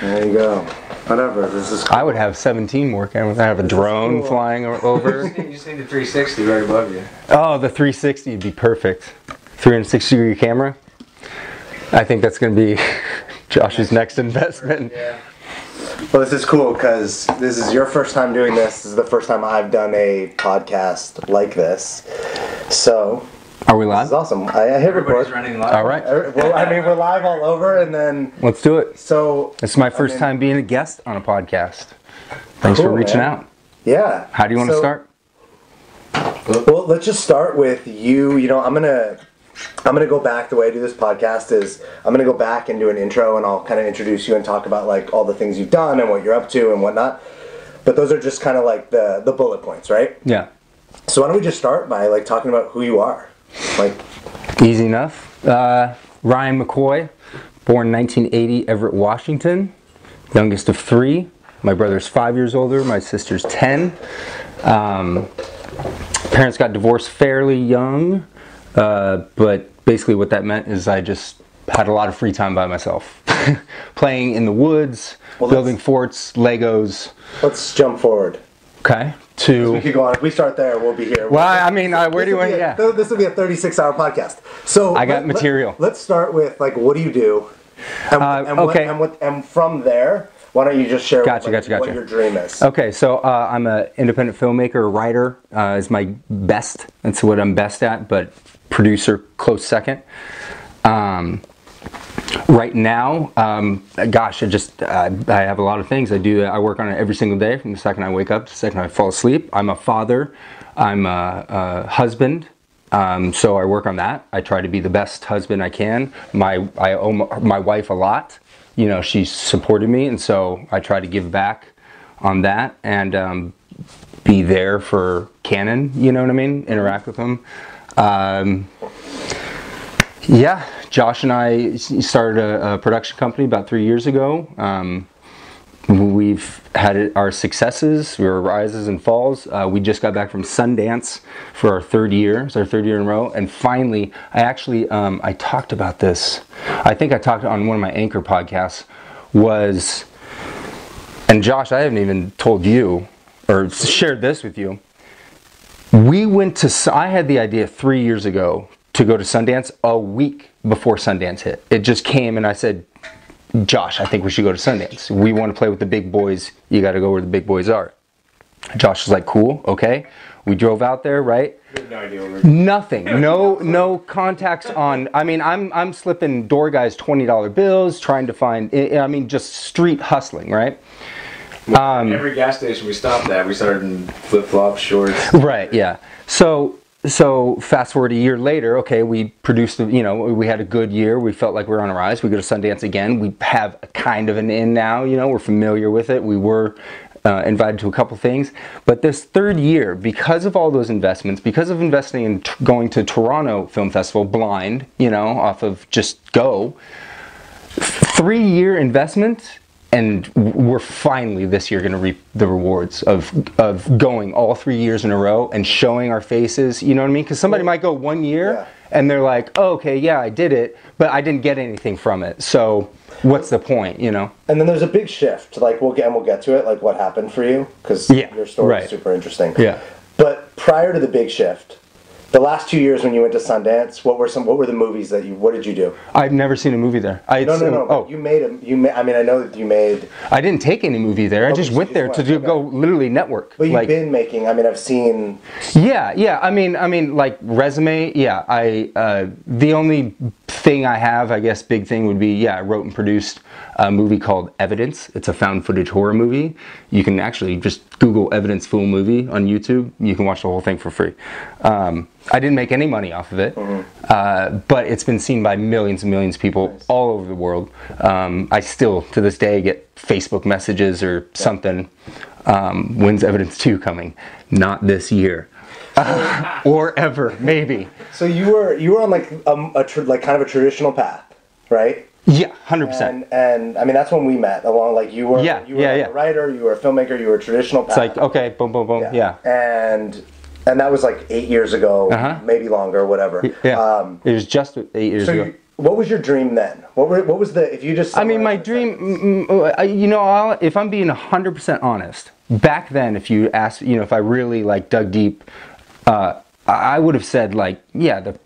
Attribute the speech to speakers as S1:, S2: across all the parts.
S1: There you go. Whatever. This is.
S2: I would have 17 more cameras. I have a drone
S1: cool.
S2: flying o- over.
S3: You just need the 360 right above you.
S2: oh, the 360 would be perfect. 360 degree camera. I think that's going to be Josh's next investment.
S3: Yeah.
S1: Well, this is cool because this is your first time doing this. This is the first time I've done a podcast like this. So
S2: Are we live?
S1: this
S2: live?
S1: is awesome. I, I hit
S3: Everybody's
S1: record.
S3: running live.
S2: All right,
S1: I- Well, I mean, we're live all over, and then
S2: let's do it.
S1: so
S2: it's my first
S1: mean-
S2: time being a guest on a podcast. Thanks for reaching
S1: man.
S2: out.
S1: yeah.
S2: How do you want to start?
S1: Well, let's just start with you. You know, I'm gonna I'm gonna go back. The way I do this podcast is I'm gonna go back and do an intro, and I'll kind of introduce you and talk about like all the things you've done and what you're up to and whatnot. But those are just kind of like the the bullet points, right?
S2: Yeah.
S1: So why don't we just start by like talking about who you are?
S2: Easy enough. Uh, Ryan McCoy, born 1980, Everett, Washington. Youngest of three. My brother's five years older. My sister's 10. Um, parents got divorced fairly young, uh, but basically what that meant is I just had a lot of free time by myself, playing in the woods,
S1: Well,
S2: building forts, Legos.
S1: let's jump forward.
S2: Okay.
S1: We
S2: To
S1: could go on. If we start there, we'll be here.
S2: well, I mean, uh, where do you want? Yeah.
S1: This will be a 36 hour podcast. So
S2: I got material.
S1: Let, us start with like, what do you do? And,
S2: Uh,
S1: and what-
S2: okay.
S1: and what? And from there, why don't you just share
S2: Gotcha,
S1: like,
S2: gotcha, gotcha.
S1: what your dream is?
S2: Okay, so uh, I'm an independent filmmaker, writer uh, is my best. That's what I'm best at, but producer close second. Um, right now, um, gosh, I just uh, I have a lot of things I do. I work on it every single day from the second I wake up to the second I fall asleep. I'm a father. I'm a, a husband. Um, so I work on that. I try to be the best husband I can. My I owe my, wife a lot. You know, she supported me, and so I try to give back on that and um, be there for Canon. You know what I mean? Interact with them. Yeah, Josh and I started a, a production company about three years ago. Um, we've had our successes, our rises and falls. Uh, we just got back from Sundance for our third year. It's our third year in a row, and finally, I actually um, I talked about this. I think I talked on one of my anchor podcasts. Was and Josh, I haven't even told you or shared this with you. We went to. I had the idea three years ago to go to Sundance a week before Sundance hit. It just came, and I said, Josh, I think we should go to Sundance. We want to play with the big boys. You got to go where the big boys are. Josh was like, cool, okay. We drove out there, right?
S3: No idea
S2: Nothing. No no contacts on I mean I'm I'm slipping door guys $20 bills trying to find I I mean just street hustling, right? Um,
S3: Every gas station we stopped at, we started in flip flops, shorts.
S2: Right, yeah. So so fast forward a year later, okay, we produced, you know, we had a good year. We felt like we were on a rise. We go to Sundance again. We have a kind of an in now, you know, we're familiar with it. We were uh, invited to a couple things. But this third year, because of all those investments, because of investing in t- going to Toronto Film Festival blind, you know, off of just go, three year investment and we're finally this year going to reap the rewards of of going all three years in a row and showing our faces you know what i mean because somebody might go one year
S1: Yeah.
S2: and they're like oh, okay yeah i did it but i didn't get anything from it so what's the point you know
S1: And then there's a big shift. Like we'll get and we'll get to it. Like what happened for you because
S2: Yeah,
S1: your story
S2: right.
S1: is super interesting.
S2: Yeah.
S1: But prior to the big shift, the last two years when you went to Sundance, what were some? What were the movies that you? What did you do?
S2: i've never seen a movie there I,
S1: No, no, no.
S2: oh
S1: You made a. You made. I mean, I know that you made.
S2: i didn't take any movie there i just went
S1: you
S2: there
S1: just
S2: to do,
S1: went,
S2: go literally network
S1: But you've
S2: like
S1: been making. I mean, I've seen.
S2: Yeah, yeah. I mean, I mean, like resume. Yeah, I. Uh, the only thing I have, I guess, big thing would be, yeah, I wrote and produced a movie called Evidence. It's a found footage horror movie. You can actually just Google Evidence full movie on YouTube. You can watch the whole thing for free. Um, I didn't make any money off of it, uh, but it's been seen by millions and millions of people all over the world. Um, I still, to this day, get Facebook messages or something. Um, when's Evidence 2 coming? Not this year. or ever, maybe.
S1: So you were you were on like um, a tr- like kind of a traditional path, right?
S2: Yeah, hundred percent.
S1: And and I mean that's when we met. Along like you were.
S2: Yeah,
S1: You were
S2: yeah,
S1: like
S2: yeah.
S1: a writer. You were a filmmaker. You were a traditional path.
S2: It's like okay, boom, boom, boom. Yeah,
S1: And and that was like eight years ago,
S2: Uh-huh.
S1: maybe longer, whatever.
S2: yeah.
S1: Um,
S2: it was just eight years
S1: so
S2: ago.
S1: you, what was your dream then? What were, what was the if you just
S2: I mean, my dream, mm, uh, you know, I'll, if I'm being 100% honest, back then, if you asked, you know, if I really like dug deep, uh, I I would have said like, yeah, the,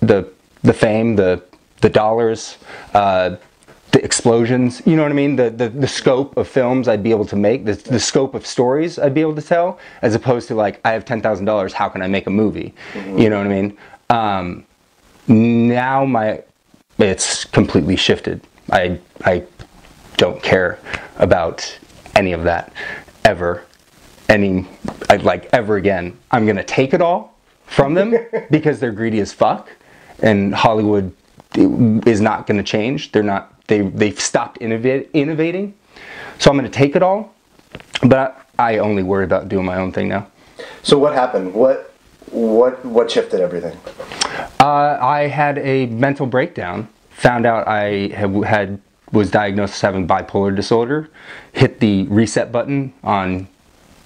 S2: the, the fame, the, the dollars, uh, the explosions, you know what I mean? The, the, the scope of films I'd be able to make, the, the scope of stories I'd be able to tell, as opposed to like, I have $10,000, how can I make a movie? You know what I mean? Um, now my it's completely shifted. I I don't care about any of that ever any like ever again. I'm going to take it all from them because they're greedy as fuck and Hollywood is not going to change. They're not they they've stopped innovate, innovating. So I'm going to take it all. But I only worry about doing my own thing now.
S1: So what happened? What what what shifted everything?
S2: Uh, I had a mental breakdown. Found out I had, had was diagnosed as having bipolar disorder. Hit the reset button on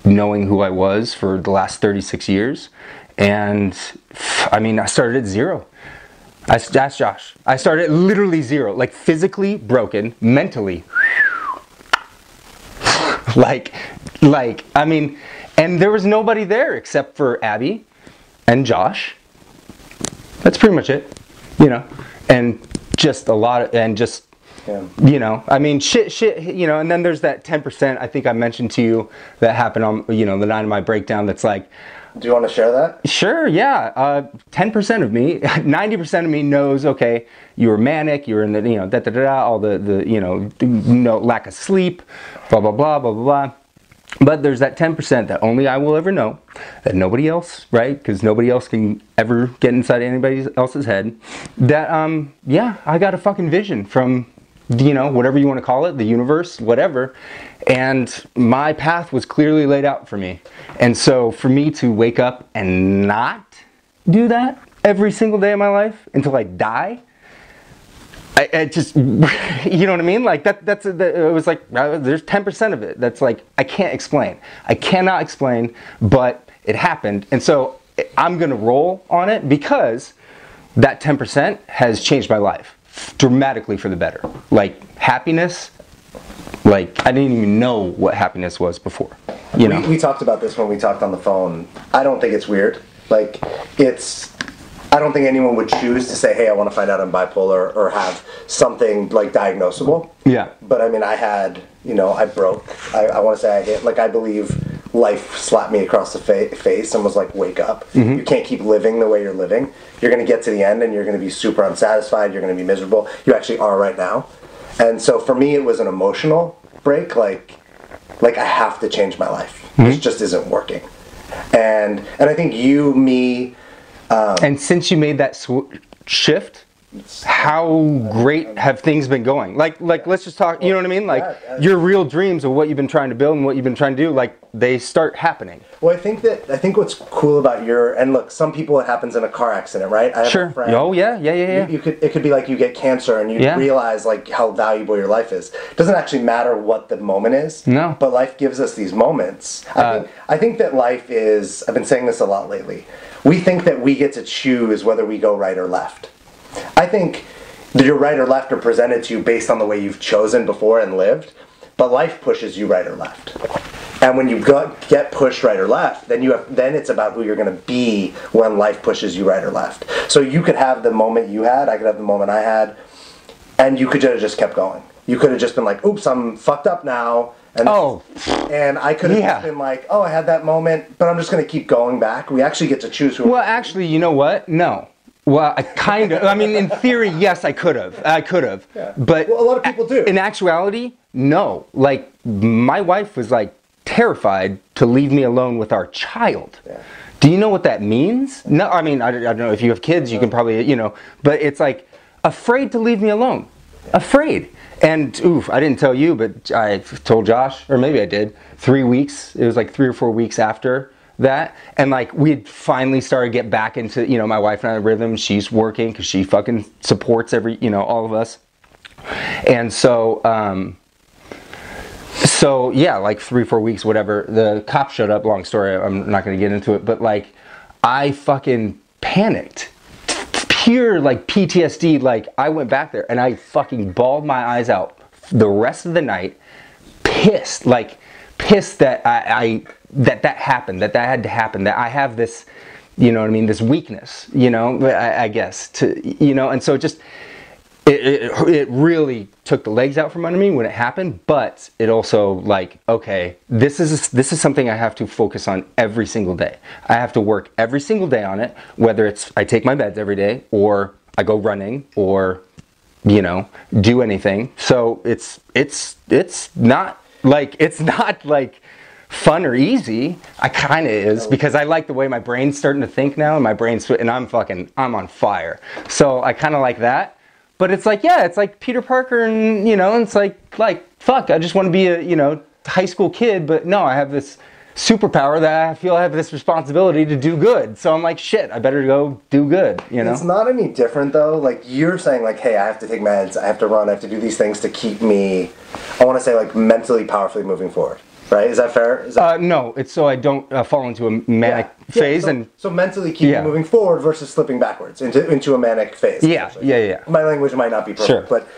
S2: knowing who I was for the last 36 years, and I mean I started at zero. I that's Josh. I started literally zero, like physically broken, mentally. like, like I mean, and there was nobody there except for Abby and Josh that's pretty much it you know and just a lot of and just
S1: Yeah.
S2: you know i mean shit shit you know and then there's that 10% i think i mentioned to you that happened on you know the night of my breakdown that's like
S1: Do you want to share that?
S2: Sure, yeah. Uh, 10% of me, 90% of me knows, okay, you were manic, you were in the, you know, da da da da, all the, the you know, no lack of sleep, blah, blah, blah, blah, blah, blah. But there's that 10% that only I will ever know, that nobody else, right? Because nobody else can ever get inside anybody else's head. That, um, yeah, I got a fucking vision from, you know, whatever you want to call it, the universe, whatever. And my path was clearly laid out for me. And so for me to wake up and not do that every single day of my life until I die, I, I just, you know what I mean? Like that, that's, the, it was like, there's 10% of it. That's like, I can't explain. I cannot explain, but it happened. And so I'm going to roll on it because that 10% has changed my life dramatically for the better. Like happiness, like I didn't even know what happiness was before, you know?
S1: We, we talked about this when we talked on the phone. I don't think it's weird. Like, it's. I don't think anyone would choose to say, "Hey, I want to find out I'm bipolar" or have something like diagnosable.
S2: Yeah.
S1: But I mean, I had, you know, I broke. I, I want to say I hit. Like, I believe life slapped me across the fa- face and was like, "Wake up! Mm-hmm. You can't keep living the way you're living. You're going to get to the end and you're going to be super unsatisfied. You're going to be miserable. You actually are right now." And so for me, it was an emotional break. Like, like I have to change my life. Mm-hmm. This just isn't working. And and I think you, me, um
S2: And since you made that sw- shift, how great have things been going? Like, like let's just talk. You know what I mean? Like your real dreams of what you've been trying to build and what you've been trying to do, like they start happening.
S1: Well, I think that I think what's cool about your and look, some people it happens in a car accident, right? I have
S2: Sure.
S1: A friend,
S2: Oh yeah, yeah, yeah, yeah.
S1: You, you could it could be like you get cancer and you
S2: Yeah.
S1: realize like how valuable your life is. It doesn't actually matter what the moment is.
S2: No.
S1: But life gives us these moments. I
S2: Uh,
S1: think I think that life is. I've been saying this a lot lately. We think that we get to choose whether we go right or left. I think that your right or left are presented to you based on the way you've chosen before and lived, but life pushes you right or left. And when you get pushed right or left, then you have then it's about who you're going to be when life pushes you right or left. So you could have the moment you had, I could have the moment I had, and you could have just kept going. You could have just been like, "Oops, I'm fucked up now." And
S2: Oh.
S1: and I could have
S2: Yeah.
S1: been like, "Oh, I had that moment, but I'm just going to keep going back." We actually get to choose who.
S2: Well, actually, you know what? No. Well, I kind of. I mean, in theory, yes, I could have. I could have. Yeah. But
S1: Well, a lot of people do.
S2: In actuality, no. Like my wife was like terrified to leave me alone with our child.
S1: Yeah.
S2: Do you know what that means? No, I mean, I, I don't know if you have kids, you can probably, you know, but it's like afraid to leave me alone. Afraid. And oof, I didn't tell you, but I told Josh, or maybe I did, three weeks. It was like three or four weeks after that. And like we had finally started to get back into, you know, my wife and I rhythm. She's working because she fucking supports every, you know, all of us. And so, um, so yeah, like three, four weeks, whatever. The cop showed up. Long story. I'm not to get into it, but like, I fucking panicked, pure like PTSD. Like I went back there and I fucking bawled my eyes out the rest of the night, pissed, like pissed that I, I that that happened, that that had to happen, that I have this, you know what I mean, this weakness, you know, I, I guess to you know, and so just it, it, it really took the legs out from under me when it happened but it also like okay this is this is something i have to focus on every single day. I have to work every single day on it whether it's i take my meds every day or i go running or you know do anything. So it's it's it's not like it's not like fun or easy i kind of is because i like the way my brain's starting to think now and my brain's and i'm fucking i'm on fire so i kind of like that but it's like, yeah, it's like Peter Parker, and you know, it's like, like fuck, I just want to be a you know high school kid, but no, I have this superpower that I feel I have this responsibility to do good. So I'm like, shit, I better go do good. You know,
S1: It's not any different though. Like you're saying, like, hey, I have to take meds, I have to run, I have to do these things to keep me. I want to say like mentally powerfully moving forward. Right? Is that fair? Is that
S2: uh, no, it's so I don't uh, fall into a manic
S1: Yeah,
S2: phase
S1: so,
S2: and
S1: so mentally keep
S2: Yeah.
S1: moving forward versus slipping backwards into into a manic phase.
S2: Yeah, yeah, yeah.
S1: My language might not be perfect,
S2: Sure.
S1: but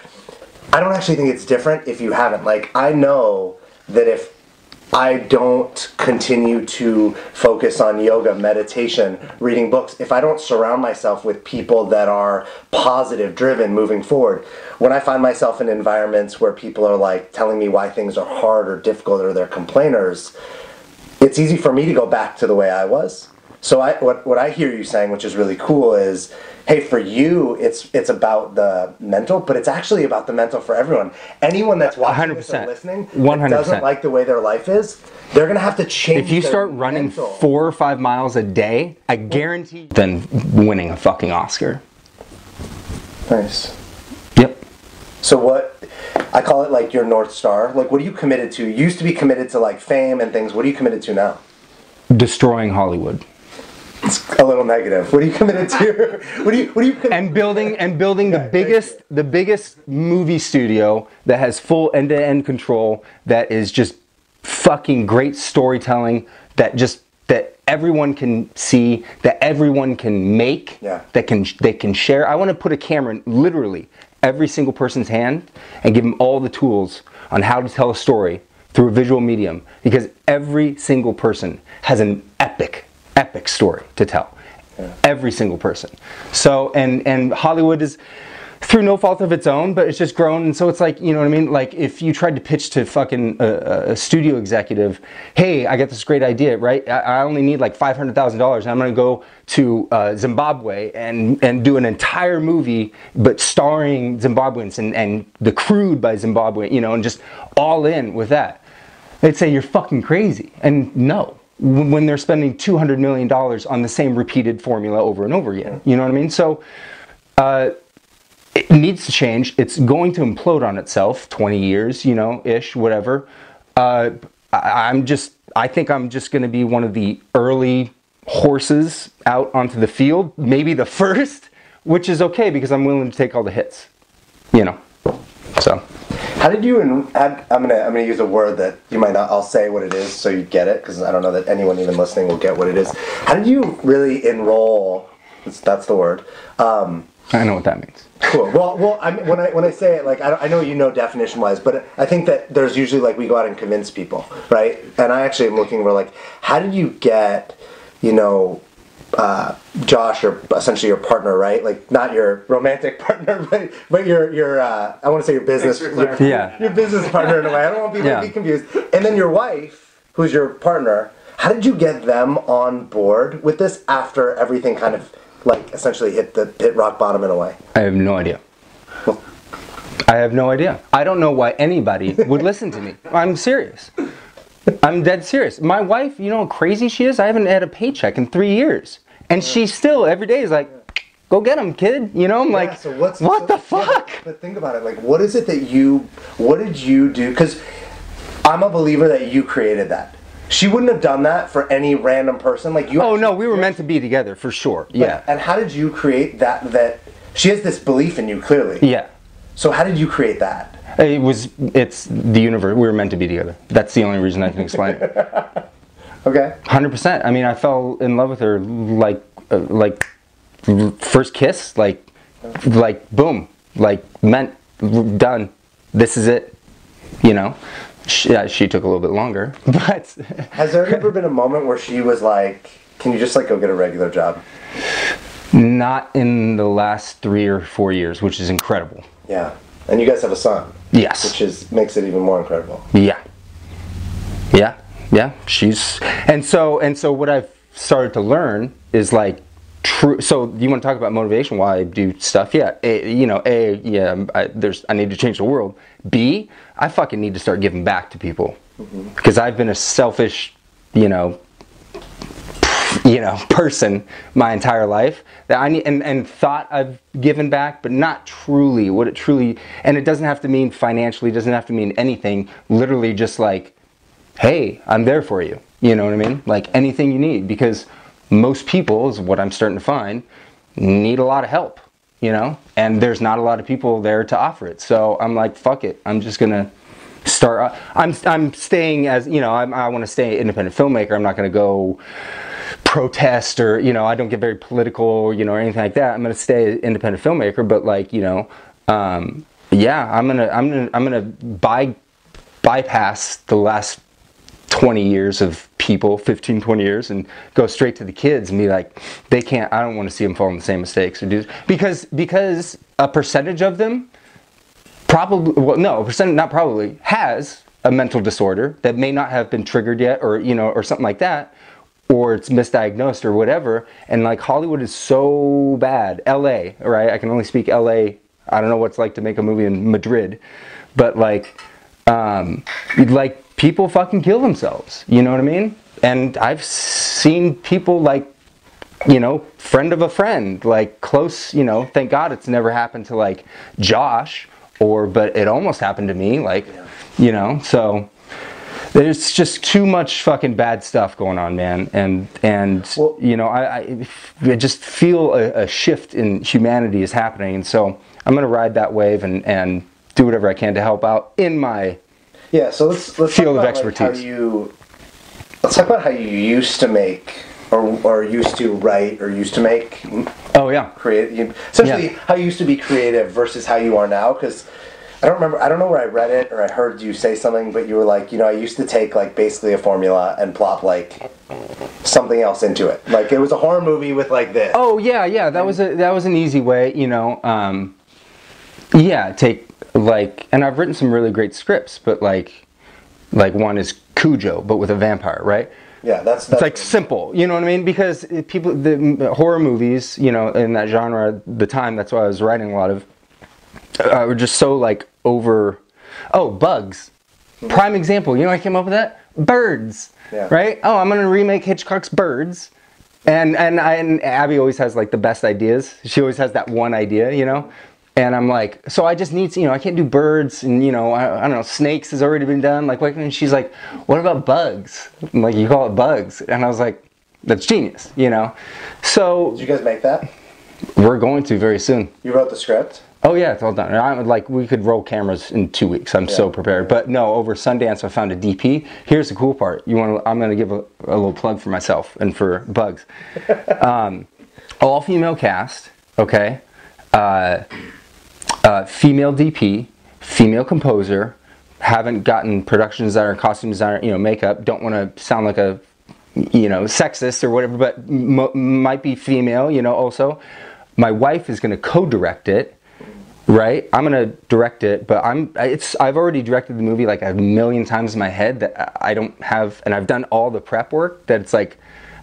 S1: I don't actually think it's different if you haven't. Like I know that if I don't continue to focus on yoga, meditation, reading books, if I don't surround myself with people that are positive, driven, moving forward, when I find myself in environments where people are like telling me why things are hard or difficult or they're complainers, it's easy for me to go back to the way I was. So I what what I hear you saying, which is really cool, is hey, for you, it's it's about the mental, but it's actually about the mental for everyone. Anyone that's watching this or
S2: 100%.
S1: listening that
S2: 100%.
S1: doesn't like the way their life is, they're gonna have to change.
S2: if you start running
S1: mental.
S2: four or five miles a day, I guarantee then winning a fucking Oscar.
S1: nice.
S2: Yep.
S1: So what? I call it like your north star. Like, what are you committed to? You used to be committed to like fame and things. What are you committed to now?
S2: Destroying Hollywood.
S1: It's a little negative. What are you committed to? what do you? What do you?
S2: and building and building the biggest the biggest movie studio that has full end-to-end control that is just fucking great storytelling that just that everyone can see that everyone can make
S1: Yeah.
S2: that can they can share i want to put a camera in literally every single person's hand and give them all the tools on how to tell a story through a visual medium because every single person has an epic epic story to tell. Every single person. So and and hollywood is through no fault of its own but it's just grown. And so it's like you know what i mean? Like if you tried to pitch to fucking a, a studio executive hey i got this great idea right? I, I only need like $500000 and i'm going to go to uh, zimbabwe and and do an entire movie but starring zimbabweans and and the crewed by zimbabwe you know and just all in with that. They'd say you're fucking crazy. And no, when they're spending $200 million on the same repeated formula over and over again. You know what I mean? So uh, it needs to change. It's going to implode on itself, 20 years, you know, ish, whatever. Uh, I, I'm just, I think I'm just going to be one of the early horses out onto the field, maybe the first, which is okay because I'm willing to take all the hits, you know. So.
S1: How did you? Had, I'm gonna I'm gonna use a word that you might not. I'll say what it is so you get it because I don't know that anyone even listening will get what it is. How did you really enroll? That's, that's the word. Um,
S2: I know what that means.
S1: Cool. Well, well, I mean, when I when I say it, like I, I know you know definition wise, but I think that there's usually like we go out and convince people, right? And I actually am looking for like, how did you get, you know, uh, Josh, your essentially your partner, right? Like not your romantic partner, but but your your uh, I want to say your business, your.
S2: Yeah.
S1: your business partner in a way. I don't want people
S2: Yeah.
S1: to be confused. And then your wife, who's your partner. How did you get them on board with this after everything kind of like essentially hit the hit rock bottom in a way?
S2: I have no idea. I have no idea. I don't know why anybody would listen to me. I'm serious. I'm dead serious. My wife, you know how crazy she is? I haven't had a paycheck in three years. And she still, every day, is like, go get him, kid. You know, I'm
S1: Yeah,
S2: like,
S1: so what's,
S2: what
S1: so-
S2: the fuck?
S1: but, think about it. Like, what is it that you? What did you do? Because I'm a believer that you created that. She wouldn't have done that for any random person. Like you.
S2: Oh, no, we were meant to be together for sure.
S1: but-
S2: Yeah.
S1: And how did you create that? That she has this belief in you clearly.
S2: Yeah.
S1: So how did you create that?
S2: It was, it's the universe. We were meant to be together. That's the only reason I can explain it.
S1: Okay.
S2: Hundred percent. I mean, I fell in love with her like, uh, like first kiss, like, like boom, like meant done. This is it. You know, she, yeah, she took a little bit longer, but
S1: Has there ever been a moment where she was like, "Can you just like go get a regular job?"
S2: not in the last three or four years, which is incredible.
S1: Yeah. And you guys have a son,
S2: Yes.
S1: which is makes it even more incredible.
S2: Yeah. Yeah. Yeah. She's and so and so what I've started to learn is like true so you want to talk about motivation why I do stuff? Yeah a, you know a yeah um, I, there's I need to change the world. B I fucking need to start giving back to people. Mm-hmm. Because I've been a selfish you know you know person my entire life that I need and, and thought I've given back but not truly what it truly and it doesn't have to mean financially doesn't have to mean anything. Literally just like hey I'm there for you. You know what I mean? Like anything you need. Because most people is what I'm starting to find need a lot of help you know? And there's not a lot of people there to offer it. So I'm like fuck it. I'm just gonna start uh, I'm, I'm staying as you know I'm, I want to stay independent filmmaker. I'm not gonna go protest or you know I don't get very political you know or anything like that. I'm gonna stay independent filmmaker, but like you know, um, yeah, I'm gonna I'm gonna I'm gonna by bypass the last 20 years of people 15 20 years and go straight to the kids and be like they can't i don't want to see them fall in the same mistakes or do because because a percentage of them probably well no a percent not probably has a mental disorder that may not have been triggered yet or you know or something like that or it's misdiagnosed or whatever and like hollywood is so bad la right? I can only speak la i don't know what it's like to make a movie in madrid but like um like people fucking kill themselves you know what i mean and i've seen people like you know, friend of a friend, like close, you know, thank God it's never happened to like Josh or, but it almost happened to me, like, you know, so there's just too much fucking bad stuff going on, man. And, and,
S1: Well-
S2: you know, I, I, I just feel a, a shift in humanity is happening. And so I'm going to ride that wave and, and do whatever I can to help out in my,
S1: Yeah, so let's let's
S2: Field
S1: talk
S2: of
S1: about, like, how
S2: expertise.
S1: you let's talk about how you used to make or or used to write or used to make
S2: oh yeah.
S1: create you, essentially
S2: Yeah.
S1: how you used to be creative versus how you are now because I don't remember I don't know where I read it or I heard you say something but you were like you know I used to take like basically a formula and plop like something else into it like it was a horror movie with like this
S2: Oh yeah, yeah. That was a that was an easy way, you know. Um, yeah, take like, and I've written some really great scripts, but like, like one is Cujo, but with a vampire, right?
S1: yeah that's, that's
S2: It's like simple, you know what I mean? Because people, the horror movies, you know, in that genre, at the time, that's why I was writing a lot of, uh, were just so like over. Oh, bugs. Prime example. You know, I came up with that. Birds.
S1: Yeah.
S2: Right. Oh, I'm gonna remake Hitchcock's Birds. And and I, and Abby always has like the best ideas. She always has that one idea, you know. And I'm like, so I just need to, you know, I can't do birds, and you know, I, I don't know, snakes has already been done. Like, what? And she's like, what about bugs? I'm like, you call it bugs? And I was like, that's genius, you know. So
S1: did you guys make that
S2: we're going to very soon.
S1: you wrote the script
S2: Oh yeah, it's all done. I'm like, we could roll cameras in two weeks. I'm so prepared. But no, over Sundance, I found a DP. Here's the cool part. You want? to I'm going to give a, a little plug for myself and for Bugs. um, all female cast. Okay. Uh, uh, female DP, female composer. Haven't gotten production designer, costume designer, you know, makeup. Don't want to sound like a, you know, sexist or whatever, but might be female, you know, also. My wife is going to co-direct it, right? I'm going to direct it, but I'm it's I've already directed the movie like a million times in my head that I don't have and I've done all the prep work that it's like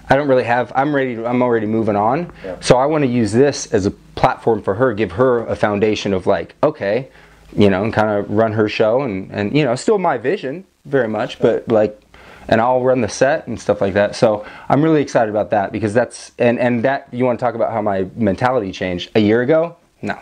S2: I don't really have I'm ready I'm already moving on.
S1: Yeah.
S2: So I want to use this as a platform for her, give her a foundation of like, okay, you know, and kind of run her show and and you know, still my vision very much, but like and I'll run the set and stuff like that. So I'm really excited about that because that's and and that you want to talk about how my mentality changed a year ago? No.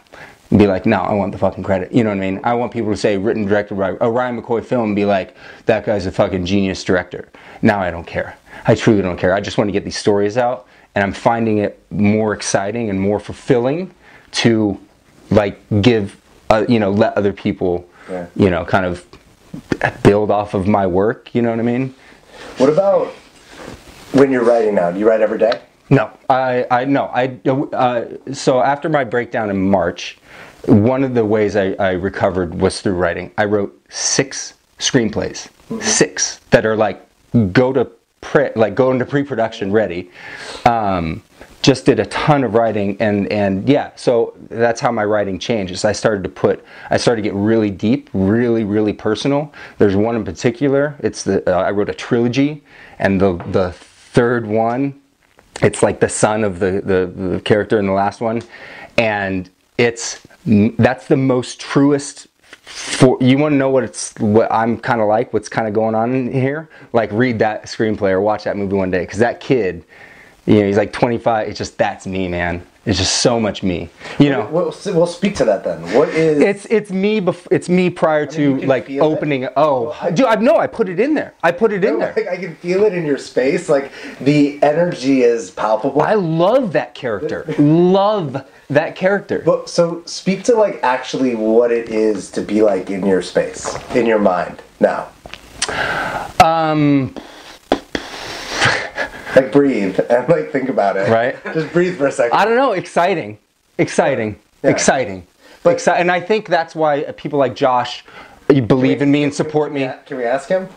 S2: Be like, no, I want the fucking credit. You know what I mean? I want people to say written directed by a Ryan McCoy film and be like, that guy's a fucking genius director. Now I don't care. I truly don't care. I just want to get these stories out and I'm finding it more exciting and more fulfilling to like give uh, you know let other people
S1: Yeah.
S2: you know kind of build off of my work you know what i mean
S1: what about when you're writing now do you write every day
S2: No, I, I no, I. Uh, so after my breakdown in March, one of the ways I, I recovered was through writing. I wrote six screenplays, six that are like go to pre, like go into pre-production ready. Um, just did a ton of writing and and yeah so that's how my writing changes. I started to put i started to get really deep really really personal. There's one in particular. It's the uh, i wrote a trilogy and the the third one it's like the son of the, the, the character in the last one. And it's that's the most truest for you want to know what it's what i'm kind of like what's kind of going on here? Like read that screenplay or watch that movie one day because that kid you know he's like 25 it's just that's me man it's just so much me you know
S1: Well, we'll speak to that then. What is
S2: it's it's me bef- it's me prior
S1: you
S2: to
S1: can
S2: like
S1: feel it.
S2: opening oh dude i know i put it in there i put it in there
S1: Like, I can feel it in your space. Like the energy is palpable.
S2: i love that character love that character
S1: But so speak to like actually what it is to be like in your space, in your mind now.
S2: um
S1: Like breathe and like think about it.
S2: Right.
S1: Just breathe for a second.
S2: I don't know, exciting, exciting,
S1: Yeah.
S2: exciting.
S1: But-
S2: Exci- and I think that's why people like Josh you believe in me and support
S1: Can we
S2: me.
S1: Can we ask him?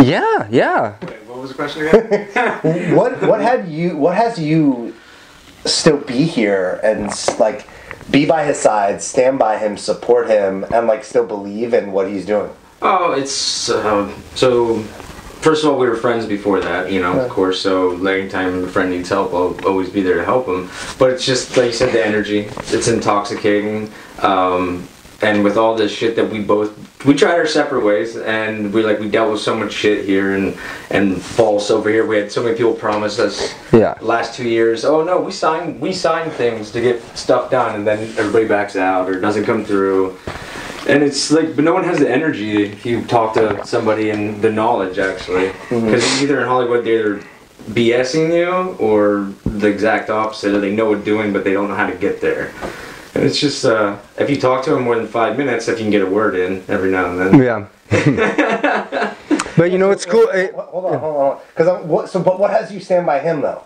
S2: Yeah, yeah.
S3: Wait, what was the question again?
S1: What what had you what has you still be here and like be by his side, stand by him, support him, and like still believe in what he's doing?
S3: oh, it's um, so. First of all, we were friends before that, you know, of course. So, anytime a friend needs help, I'll always be there to help him. But it's just like you said, the energy. It's intoxicating. Um, and with all this shit that we both we tried our separate ways, and we like we dealt with so much shit here and and false over here. We had so many people promise us
S2: Yeah.
S3: last two years. Oh no, we signed we signed things to get stuff done, and then everybody backs out or doesn't come through. And it's like, but no one has the energy if you talk to somebody and the knowledge actually, because either in Hollywood they're either BSing you or the exact opposite, or they know what doing but they don't know how to get there. And it's just uh, if you talk to them more than five minutes, if you can get a word in every now and then.
S2: Yeah. but you know it's cool? It-
S1: What- Hold on, hold on. Because what? So, but what has you stand by him though?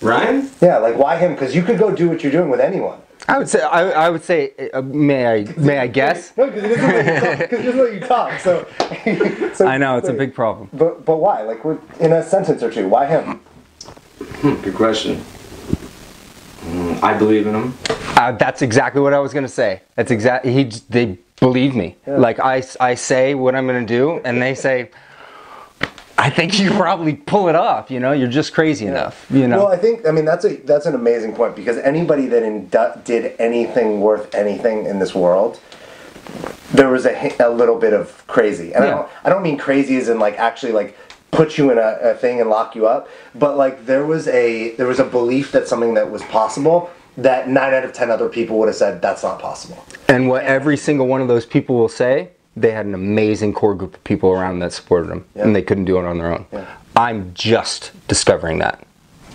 S3: Ryan?
S1: Yeah, like why him? Because you could go do what you're doing with anyone.
S2: I would say I, I would say uh, may I may I guess?
S1: No, because it doesn't let you talk. Because it doesn't you talk. So, so
S2: I know it's a big problem.
S1: But but why? Like we're in a sentence or two. Why him?
S3: Good question. Mm, I believe in him.
S2: Uh, that's exactly what I was gonna say. That's exactly he. They believe me. Like I I say what I'm gonna do, and they say, "I think you probably pull it off." You know, you're just crazy enough. You know.
S1: Well, I think I mean that's a that's an amazing point because anybody that in, did anything worth anything in this world, there was a, a little bit of crazy, and I don't I don't mean crazy as in like actually like put you in a, a thing and lock you up, but like there was a there was a belief that something that was possible that nine out of ten other people would have said that's not possible.
S2: And what every single one of those people will say, they had an amazing core group of people around that supported them,
S1: Yeah.
S2: and they couldn't do it on their own.
S1: Yeah.
S2: I'm just discovering that.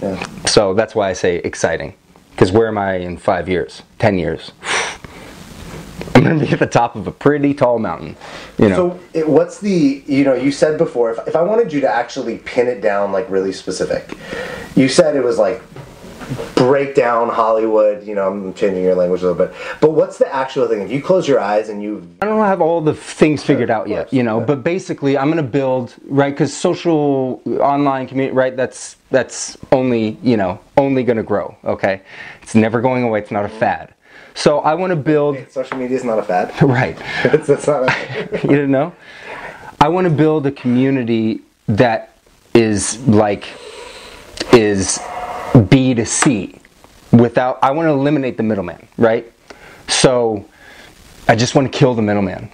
S1: Yeah.
S2: So that's why I say exciting. Because where am I in five years, ten years? I'm gonna be at the top of a pretty tall mountain. You know.
S1: So, it, what's the you know you said before if, if I wanted you to actually pin it down like really specific, you said it was like break down Hollywood. You know, I'm changing your language a little bit, but what's the actual thing? If you close your eyes and you
S2: I don't have all the things figured out yet, you know.
S1: yeah.
S2: But basically, I'm gonna build right because social online community, right? That's that's only you know only gonna grow. Okay, it's never going away. It's not a mm-hmm. fad. So I want to build
S1: social media is not a fad.
S2: right.
S1: it's, it's not. A,
S2: you didn't know? I want to build a community that is like is B to C without I want to eliminate the middleman, right? So I just want to kill the middleman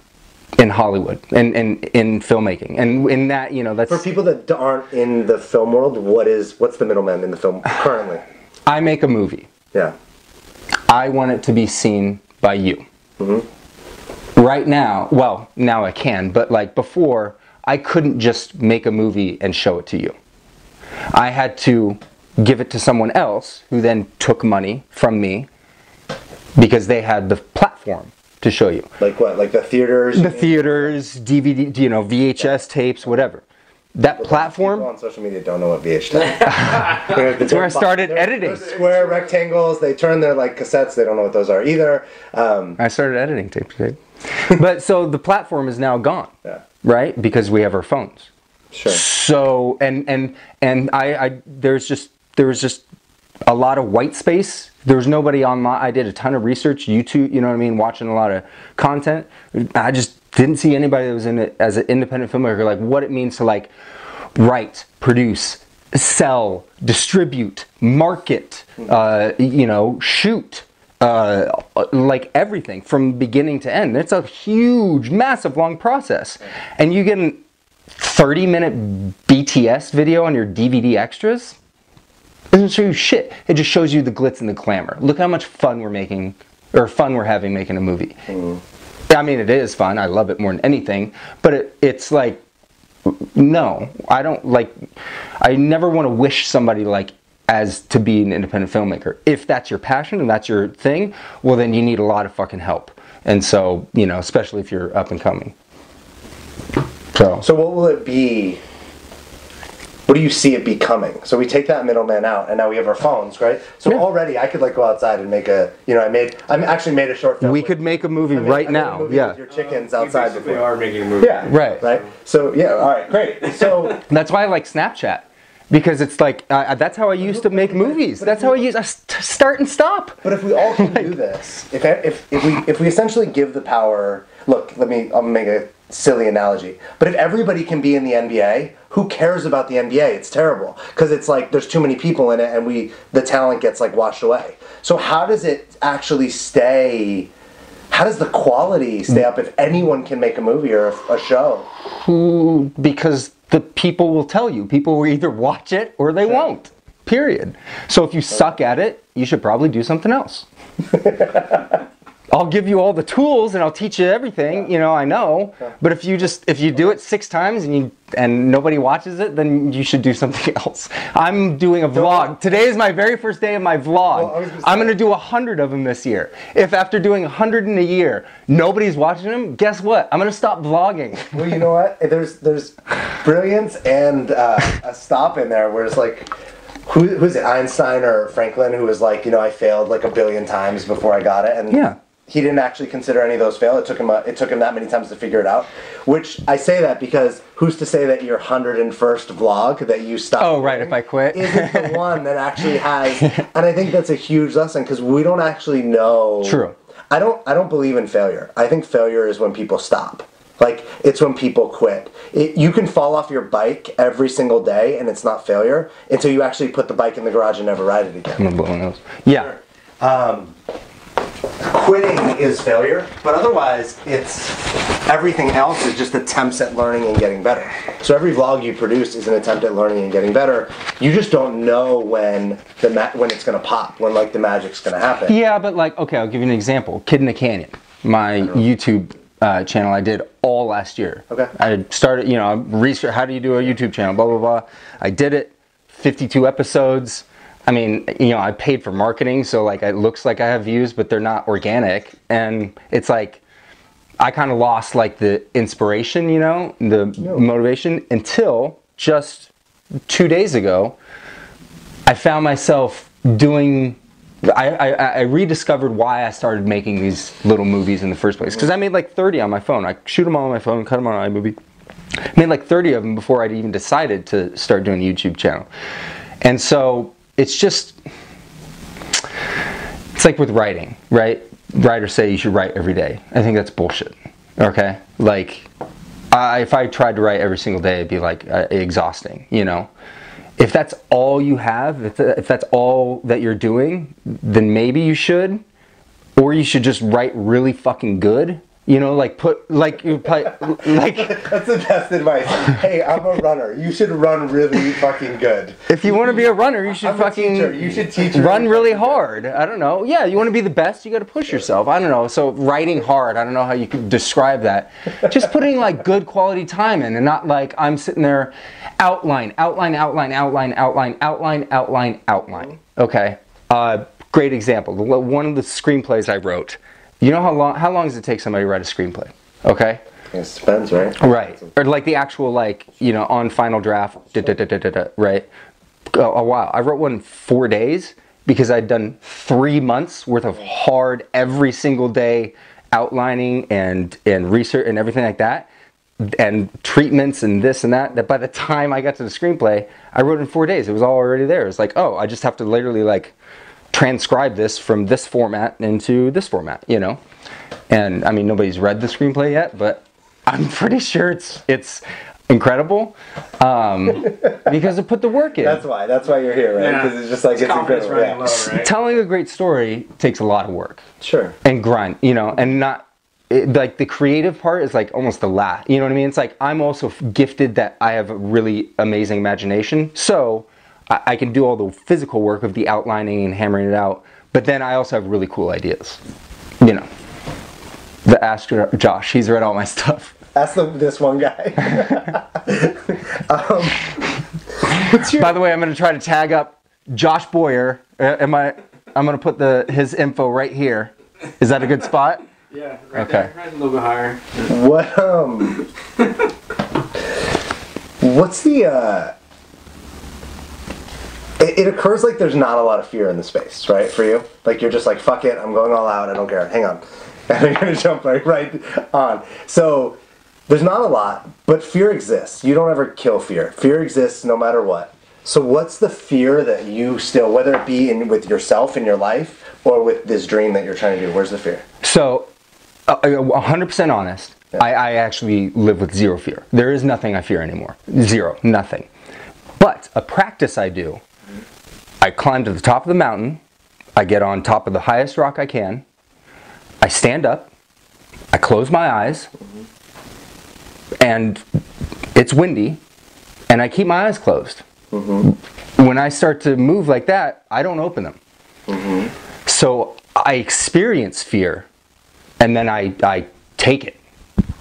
S2: in Hollywood and, and in filmmaking. And in that, you know, that's
S1: for people that aren't in the film world, what is what's the middleman in the film currently?
S2: I make a movie.
S1: Yeah.
S2: I want it to be seen by you. Mm-hmm. Right now, well, now I can, but like before, I couldn't just make a movie and show it to you. I had to give it to someone else who then took money from me because they had the platform to show you.
S1: Like what? Like the theaters.
S2: The theaters, DVD, you know, VHS tapes, whatever. that
S1: People
S2: platform.
S1: on social media don't know what VHS. That's
S2: where I started editing.
S1: Square rectangles. They turn their like cassettes. They don't know what those are either. Um,
S2: I started editing tape to tape. but so the platform is now gone,
S1: yeah,
S2: right? Because we have our phones.
S1: sure.
S2: So and and and I, I there's just there was just a lot of white space. There was nobody online. I did a ton of research, YouTube, you know what I mean, watching a lot of content. I just didn't see anybody that was in it as an independent filmmaker, like what it means to like write, produce, sell, distribute, market, uh, you know, shoot. Uh, like everything from beginning to end. It's a huge, massive, long process. And you get a 30 minute BTS video on your DVD extras, doesn't show you shit. It just shows you the glitz and the glamour. Look how much fun we're making, or fun we're having making a movie. Mm. I mean, it is fun. I love it more than anything. But it, it's like, no, I don't like. I never want to wish somebody like as to be an independent filmmaker. If that's your passion and that's your thing, well, then you need a lot of fucking help. And so, you know, especially if you're up and coming. So,
S1: So what will it be? What do you see it becoming? So we take that middleman out, and now we have our phones, right? So
S2: Yeah.
S1: already I could like go outside and make a, you know, I made, I actually made a short film.
S2: we
S1: with-
S2: could make a movie
S1: I made-
S2: right
S1: I made a
S2: now.
S1: movie
S2: Yeah.
S1: with your chickens
S3: We
S1: outside
S3: basically
S1: before.
S3: are making a movie.
S1: Yeah.
S2: Right.
S1: Right. So yeah. All right. Great. So.
S2: That's why I like Snapchat. Because it's like, uh, that's how I used to make movies. That's how I use, I st- start and stop.
S1: But if we all can do this, if, if, if we if we essentially give the power, look, let me I'll make a silly analogy. But if everybody can be in the NBA, who cares about the NBA? It's terrible because it's like there's too many people in it, and we the talent gets like washed away. So how does it actually stay? How does the quality stay up if anyone can make a movie or a, a show?
S2: Hmm, because the people will tell you. People will either watch it or they won't. Period. So if you suck at it, you should probably do something else. I'll give you all the tools and I'll teach you everything, you know, I know. But if you just if you do it 6 times and you and nobody watches it, then you should do something else. I'm doing a vlog. Today is my very first day of my vlog.
S1: Well, I was gonna
S2: I'm going to do a 100 of them this year. If after doing a 100 in a year, nobody's watching them, guess what? I'm going to stop vlogging.
S1: Well, you know what? There's there's brilliance and uh, a stop in there where it's like, who, who's it? Einstein or Franklin who was like, you know, I failed like a billion times before I got it, and
S2: Yeah.
S1: He didn't actually consider any of those fail. It took him a, it took him that many times to figure it out. Which I say that because who's to say that your hundred and first vlog that you stopped?
S2: Oh, right, if I quit.
S1: isn't the one that actually has. And I think that's a huge lesson because we don't actually know.
S2: True.
S1: I don't I don't believe in failure. I think failure is when people stop. Like it's when people quit. It, you can fall off your bike every single day and it's not failure until you actually put the bike in the garage and never ride it again.
S2: I'm gonna blow my nose. Yeah.
S1: Um, Quitting is failure, but otherwise it's everything else is just attempts at learning and getting better. So every vlog you produce is an attempt at learning and getting better. You just don't know when the ma- when it's going to pop, when like the magic's going to happen.
S2: Yeah, but like, okay, I'll give you an example. Kid in the Canyon, my YouTube uh, channel I did all last year.
S1: Okay.
S2: I started, you know, research. How do you do a YouTube channel? Blah blah blah. I did it. 52 episodes. I mean, you know, I paid for marketing, so like it looks like I have views, but they're not organic, and it's like. I kind of lost like the inspiration, you know, the motivation until just two days ago. I found myself doing. I, I, I rediscovered why I started making these little movies in the first place. Because I made like 30 on my phone. I shoot them all on my phone, cut them on iMovie. I made like 30 of them before I'd even decided to start doing a YouTube channel. And so it's just. It's like with writing, right? Writers say you should write every day. I think that's bullshit. Okay? Like, I, if I tried to write every single day, it'd be like uh, exhausting, you know? If that's all you have, if, if that's all that you're doing, then maybe you should. Or you should just write really fucking good. You know, like put, like, you like,
S1: That's the best advice. Hey, I'm a runner. You should run really fucking good.
S2: if you want to be a runner, you should
S1: I'm
S2: fucking.
S1: You should teach
S2: run
S1: really
S2: really hard. I don't know. Yeah, you want to be the best, you got to push yourself. I don't know. So writing hard, I don't know how you could describe that. Just putting like good quality time in, and not like I'm sitting there, outline, outline, outline, outline, outline, outline, outline, outline. Okay. Uh, great example. One of the screenplays I wrote. You know how long? How long does it take somebody to write a screenplay? Okay.
S1: It depends, right?
S2: Right. Or like the actual like, you know, on final draft, da, da, da, da, da, da, right? A, a while. I wrote one in four days because I'd done three months worth of hard every single day outlining and and research and everything like that and treatments and this and that that by the time I got to the screenplay, I wrote in four days. It was all already there. It's like, oh, I just have to literally like transcribe this from this format into this format, you know? And I mean nobody's read the screenplay yet, but I'm pretty sure it's it's incredible um, because I put the work in.
S1: That's why. That's why you're here, right?
S3: Yeah.
S1: Because it's just like it's,
S3: confidence
S1: incredible.
S3: running
S1: Yeah.
S3: low, right?
S2: Telling a great story takes a lot of work
S1: Sure.
S2: and grind, you know, and not it, like the creative part is like almost the last. You know what I mean? It's like I'm also gifted that I have a really amazing imagination, so I, I can do all the physical work of the outlining and hammering it out. But then I also have really cool ideas, you know. The astro Josh, he's read all my stuff.
S1: Ask the, this one guy. um, what's your
S2: By the way, I'm going to try to tag up Josh Boyer. Uh, am I? I'm going to put the his info right here. Is that a good spot?
S3: Yeah, right
S2: Okay.
S3: there. Right a little bit higher.
S1: what um? what's the uh? It, it occurs like there's not a lot of fear in the space, right? For you, like you're just like fuck it, I'm going all out. I don't care. Hang on, and you're gonna jump right right on. So there's not a lot, but fear exists. You don't ever kill fear. Fear exists no matter what. So what's the fear that you still, whether it be in with yourself in your life or with this dream that you're trying to do? Where's the fear?
S2: So, uh, uh, 100% honest, I, I actually live with zero fear. There is nothing I fear anymore. Zero, nothing. But a practice I do, I climb to the top of the mountain, I get on top of the highest rock I can, I stand up, I close my eyes, and it's windy, and I keep my eyes closed. Mm-hmm. When I start to move like that, I don't open them. Mm-hmm. So I experience fear, and then I, I take it.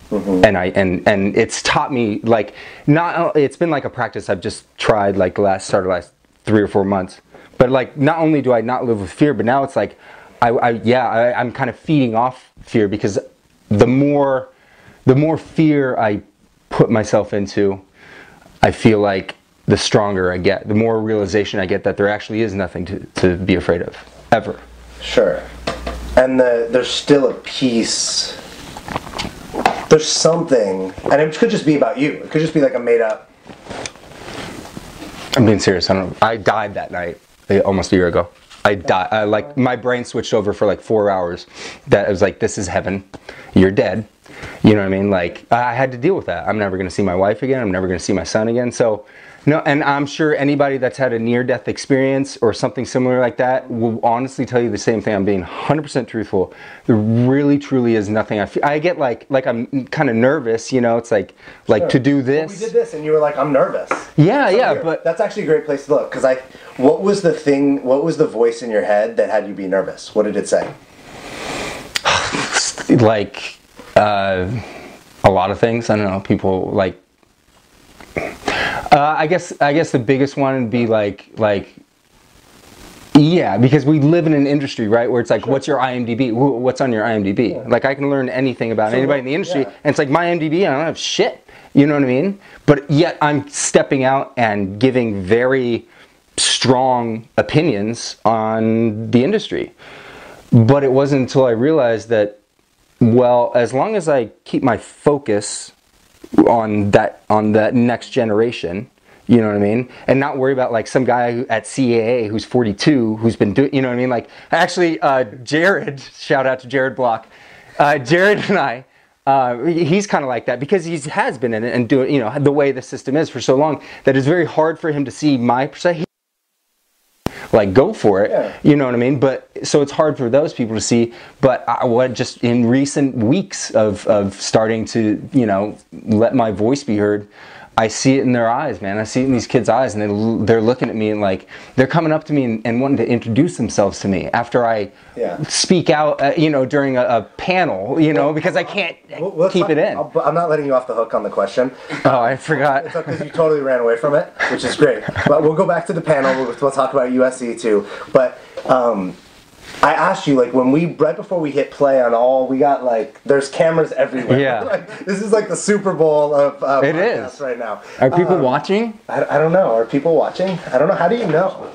S2: Mm-hmm. And I and and it's taught me like not it's been like a practice I've just tried like the last started last three or four months. But like not only do I not live with fear, but now it's like I, I yeah I, I'm kind of feeding off fear because the more the more fear I put myself into, I feel like the stronger I get, the more realization I get that there actually is nothing to, to be afraid of, ever.
S1: Sure. And the, there's still a piece. There's something, and it could just be about you. It could just be like a made up.
S2: I'm being serious. I don't. I died that night, almost a year ago. I died. I, like my brain switched over for like four hours. That I was like, this is heaven. You're dead. You know what I mean? Like I had to deal with that. I'm never to see my wife again. I'm never to see my son again. So, no. And I'm sure anybody that's had a near-death experience or something similar like that will honestly tell you the same thing. I'm being 100% truthful. There really, truly is nothing. I feel. I get like like I'm kind of nervous. You know, it's like like to do
S1: Well,
S2: this.
S1: we did this, and you were like, "I'm nervous."
S2: Yeah,
S1: So
S2: yeah,
S1: here,
S2: but
S1: that's actually a great place to look because I. What was the thing? What was the voice in your head that had you be nervous? What did it say?
S2: like uh, a lot of things. I don't know. People like. Uh, I guess I guess the biggest one would be like like. Yeah, because we live in an industry, right, where it's like, what's your IMDb? What's on your IMDb? Like, I can learn anything about
S1: So
S2: anybody in the industry,
S1: yeah.
S2: and it's like my IMDb, I don't have shit. You know what I mean? But yet, I'm stepping out and giving very strong opinions on the industry. But it wasn't until I realized that, well, as long as I keep my focus on that on that next generation, you know what I mean, and not worry about like some guy at CAA who's 42 who's been doing, you know what I mean. Like actually, uh, Jared, shout out to Jared Block, uh, Jared and I. Uh, he's kind of like that because he has been in it and doing, you know, the way the system is for so long that it's very hard for him to see my perspective like go for it.
S1: Yeah.
S2: you know what i mean? But so it's hard for those people to see. But I, what just in recent weeks of of starting to you know let my voice be heard i see it in their eyes man i see it in these kids eyes and they, they're looking at me and like they're coming up to me and, and wanting to introduce themselves to me after i
S1: Yeah.
S2: speak out uh, you know during a, a panel you know because i can't
S1: Well, let's
S2: keep it in
S1: I'll- I'm not letting you off the hook on the question.
S2: oh i forgot
S1: It's because you totally ran away from it, which is great. But we'll go back to the panel. We'll, we'll talk about USC too. But um, I asked you like when we right before we hit play on all we got like there's cameras everywhere.
S2: Yeah.
S1: like, this is like the Super Bowl of uh,
S2: It
S1: podcasts
S2: is.
S1: right now.
S2: Are people
S1: Um,
S2: watching?
S1: I, I don't know. Are people watching? I don't know. How do you know?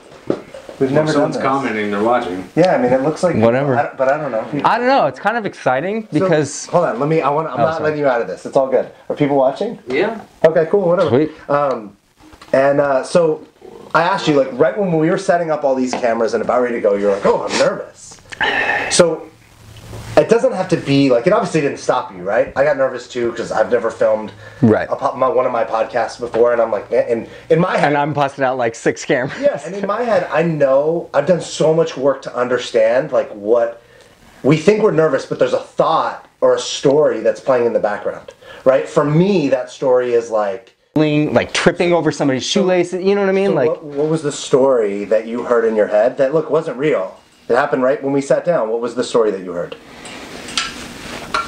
S1: We've never done
S3: Someone's
S1: this.
S3: commenting, they're watching.
S1: Yeah, I mean it looks like
S2: Whatever.
S1: I, but I don't know.
S2: I don't know. It's kind of exciting
S1: So,
S2: because
S1: hold on, let me. I want. I'm
S2: Oh,
S1: not
S2: sorry.
S1: letting you out of this. It's all good. Are people watching?
S3: Yeah.
S1: Okay, cool. Whatever.
S2: Sweet.
S1: Um, and uh, so I asked you, like, right when we were setting up all these cameras and about ready to go, you're like, "Oh, I'm nervous." So it doesn't have to be like it. Obviously, didn't stop you, right? I got nervous too because I've never filmed
S2: Right.
S1: a, po- my, one of my podcasts before, and I'm like, man, in in my head,
S2: and I'm busting out like six cameras.
S1: yeah, and in my head, I know I've done so much work to understand like what we think we're nervous, but there's a thought or a story that's playing in the background, right? For me, that story is like.
S2: Like tripping over somebody's shoelaces. You know what I mean?
S1: So
S2: like
S1: what, what was the story that you heard in your head that look wasn't real? It happened right when we sat down. What was the story that you heard?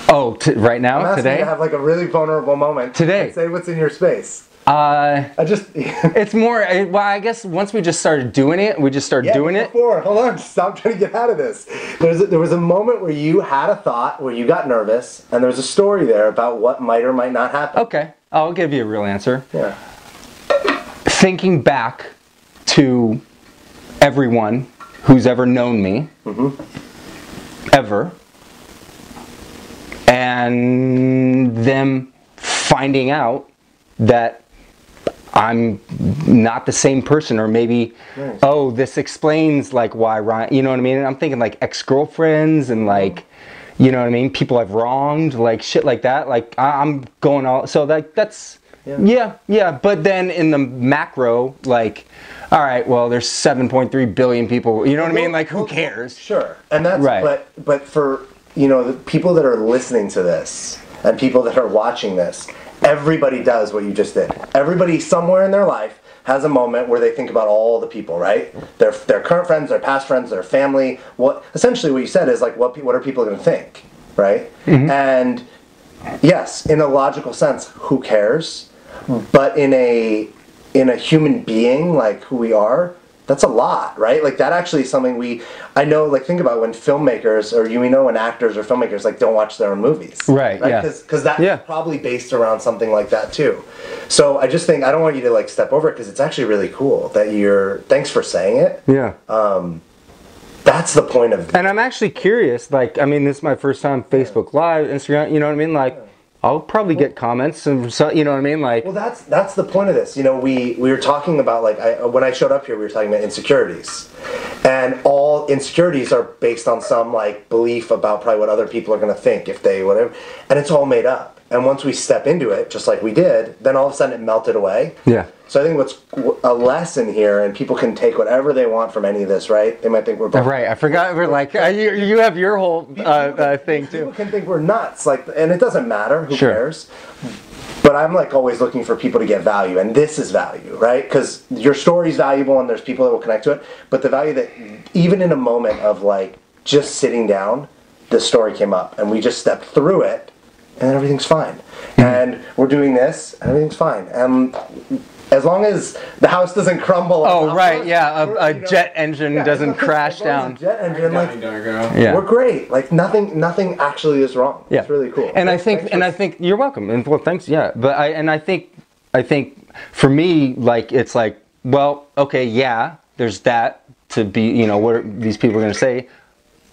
S2: oh, t- right
S1: I'm
S2: now
S1: you
S2: today.
S1: to have like a really vulnerable moment
S2: Today.
S1: say what's in your space.
S2: uh,
S1: I just
S2: it's more. Well, I guess once we just started doing it, we just started
S1: yeah,
S2: doing it.
S1: before. Hold on, stop trying to get out of this. There's a, there was a moment where you had a thought where you got nervous, and there was a story there about what might or might not happen.
S2: Okay, I'll give you a real answer.
S1: Yeah.
S2: Thinking back to everyone who's ever known me, mm-hmm. ever, and them finding out that I'm not the same person, or maybe,
S1: Nice.
S2: oh, this explains like why Ryan, you know what I mean? And I'm thinking like ex girlfriends and like, mm-hmm. You know what I mean? People I've wronged, like shit like that. Like I- I'm going all, so like that's,
S1: Yeah.
S2: yeah, yeah. But then in the macro, like, all right, well, there's 7.3 billion people. You know what I mean? Like, who
S1: Well,
S2: cares?
S1: Sure, and that's
S2: Right.
S1: but but for you know the people that are listening to this and people that are watching this, everybody does what you just did. Everybody somewhere in their life has a moment where they think about all the people, right? Their their current friends, their past friends, their family. What essentially what you said is like what what are people going to think, right? Mm-hmm. And yes, in a logical sense, who cares? But in a in a human being like who we are, that's a lot, right? Like that actually is something we I know like think about when filmmakers or you know when actors or filmmakers like don't watch their own movies.
S2: Right, yeah.
S1: Because that's
S2: Yeah.
S1: probably based around something like that too. So I just think I don't want you to like step over it because it's actually really cool that you're thanks for saying it.
S2: Yeah.
S1: Um That's the point of
S2: And I'm actually curious. Like, I mean, this is my first time Facebook Live, Instagram. You know what I mean? Like, I'll probably get comments and so. You know what I mean? Like,
S1: Well, that's that's the point of this. You know, we we were talking about like I, when I showed up here, we were talking about insecurities, and all insecurities are based on some like belief about probably what other people are going to think if they whatever, and it's all made up. And once we step into it, just like we did, then all of a sudden it melted away.
S2: Yeah.
S1: So I think what's a lesson here, and people can take whatever they want from any of this, right? They might think we're both
S2: right. I forgot. We're like, uh, you, you have your whole uh, uh, thing
S1: People
S2: too.
S1: can think we're nuts, like, and it doesn't matter. Who
S2: Sure.
S1: cares? But I'm like always looking for people to get value, and this is value, right? Because your story's valuable, and there's people that will connect to it. But the value that even in a moment of like just sitting down, the story came up, and we just stepped through it, and then everything's fine.
S2: Mm-hmm.
S1: And we're doing this, and everything's fine. And as long as the house doesn't crumble.
S2: Oh,
S1: top
S2: right. yeah. A, a
S1: you know,
S2: jet engine
S1: yeah,
S2: doesn't crash
S1: as long as
S2: down.
S1: a jet engine, like
S2: Yeah.
S1: we're great. Like nothing, nothing actually is wrong.
S2: Yeah,
S1: It's really cool.
S2: And I think, and
S1: for-
S2: I think you're welcome. And well, thanks. Yeah, but I and I think, I think for me, like it's like, well, okay, yeah, there's that to be, you know, what are these people are going to say,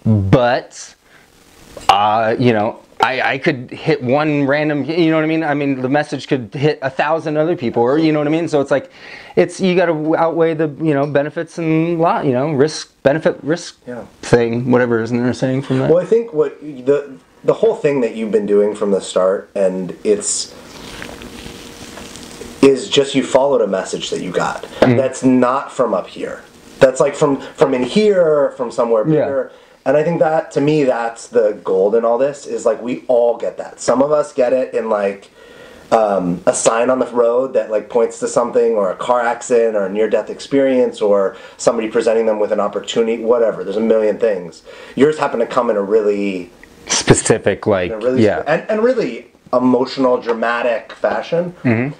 S2: but, uh, you know. I, I could hit one random, you know what I mean? I mean, the message could hit a thousand other people, or you know what I mean? So it's like, it's you got to outweigh the, you know, benefits and lot, you know, risk, benefit, risk
S1: Yeah.
S2: thing, whatever isn't there saying from that?
S1: Well, I think what the the whole thing that you've been doing from the start, and it's is just you followed a message that you got.
S2: Mm-hmm.
S1: That's not from up here. That's like from from in here, from somewhere
S2: Yeah.
S1: And I think that to me, that's the gold in all this. Is like we all get that. Some of us get it in like um, a sign on the road that like points to something, or a car accident, or a near-death experience, or somebody presenting them with an opportunity. Whatever. There's a million things. Yours happen to come in a really
S2: Specific, like,
S1: really
S2: yeah.
S1: and, and really emotional, dramatic fashion.
S2: Mm-hmm.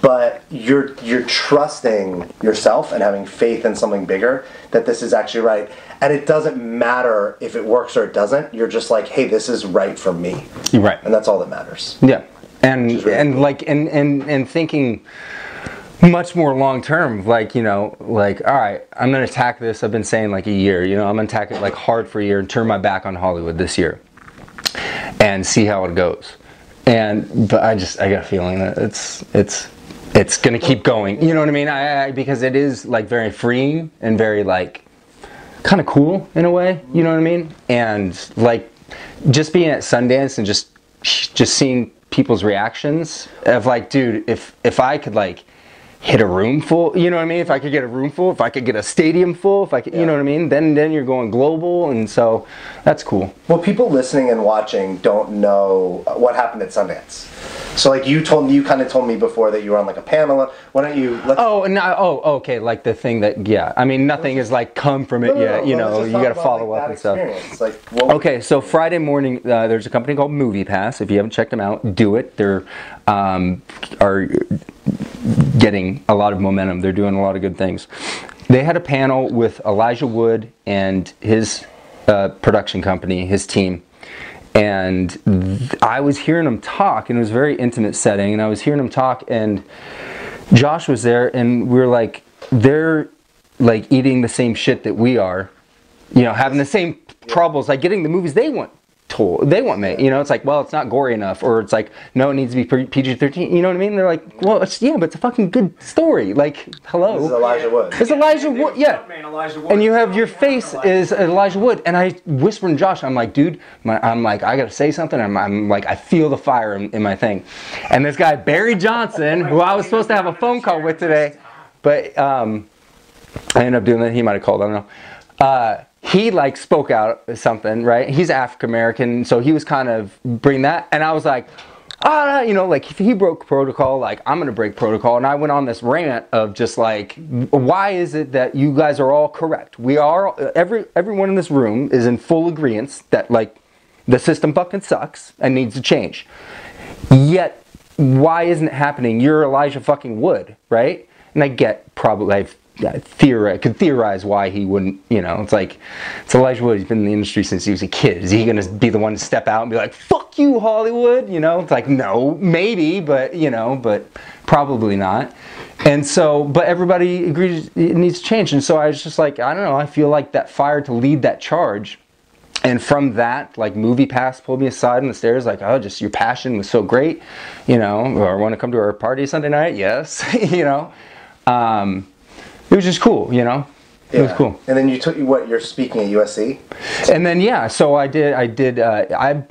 S1: But you're you're trusting yourself and having faith in something bigger that this is actually right. And it doesn't matter if it works or it doesn't. You're just like, hey, this is right for me,
S2: right.
S1: and that's all that matters.
S2: Yeah, and
S1: really
S2: and
S1: cool.
S2: like and and and thinking much more long term. Like you know, like all right, I'm gonna attack this. I've been saying like a year. You know, I'm gonna attack it like hard for a year and turn my back on Hollywood this year, and see how it goes. And but I just I got a feeling that it's it's it's gonna keep going. You know what I mean? I, I because it is like very freeing and very like kind of cool in a way. You know what I mean? And like just being at Sundance and just just seeing people's reactions of like, dude, if if I could like hit a room full, you know what I mean? If I could get a room full, if I could get a stadium full, if I could, you know what I mean? Then then you're going global, and so that's cool.
S1: Well, people listening and watching don't know what happened at Sundance. So, like you told me, you kind of told me before that you were on like a panel. Why don't you? Let's,
S2: Oh, and I, oh, okay, like the thing that yeah. I mean, nothing has like come from it
S1: No, no,
S2: yet.
S1: no,
S2: You know, you got to follow
S1: like,
S2: up and stuff.
S1: Like,
S2: Okay, so Friday morning, uh, there's a company called Movie Pass. If you haven't checked them out, do it. They're um, are getting a lot of momentum. They're doing a lot of good things. They had a panel with Elijah Wood and his uh, production company, his team, and I was hearing them talk, and it was a very intimate setting. And I was hearing them talk, and Josh was there, and we were like, they're like eating the same shit that we are, you know, having the same troubles, like getting the movies they want told, they want me. You know, it's like, well, it's not gory enough, or it's like, no, it needs to be PG thirteen. You know what I mean? They're like, well, it's yeah, but it's a fucking good story. Like, hello,
S1: this is Elijah Wood.
S2: it's Elijah Wood, yeah.
S3: Man, Elijah Wood.
S2: And you have your face is Elijah Wood, and I whispered to Josh, I'm like, dude, my, I'm like, I gotta say something. I'm, I'm like, I feel the fire in, in my thing. And this guy Barry Johnson, who I was supposed to have a phone call with today, but um, I ended up doing that. He might have called. I don't know. Uh, he like spoke out something, right? He's African American, so he was kind of bring that, and I was like, ah, you know, like if he broke protocol, like I'm gonna break protocol, and I went on this rant of just like, why is it that you guys are all correct? We are every everyone in this room is in full agreement that like the system fucking sucks and needs to change. Yet, why isn't it happening? You're Elijah fucking Wood, right? And I get probably I've theorize, could theorize why he wouldn't, you know, it's like, it's Elijah Wood, he's been in the industry since he was a kid. Is he gonna be the one to step out and be like, fuck you, Hollywood? You know, it's like, no, maybe, but, you know, but probably not. And so, but everybody agrees it needs to change. And so I was just like, I don't know, I feel like that fire to lead that charge and from that like movie pass pulled me aside on the stairs like oh just your passion was so great you know or want to come to our party sunday night yes you know um, it was just cool you know? It was cool.
S1: And then you took what you're speaking at USC.
S2: and then yeah so i did i did uh, i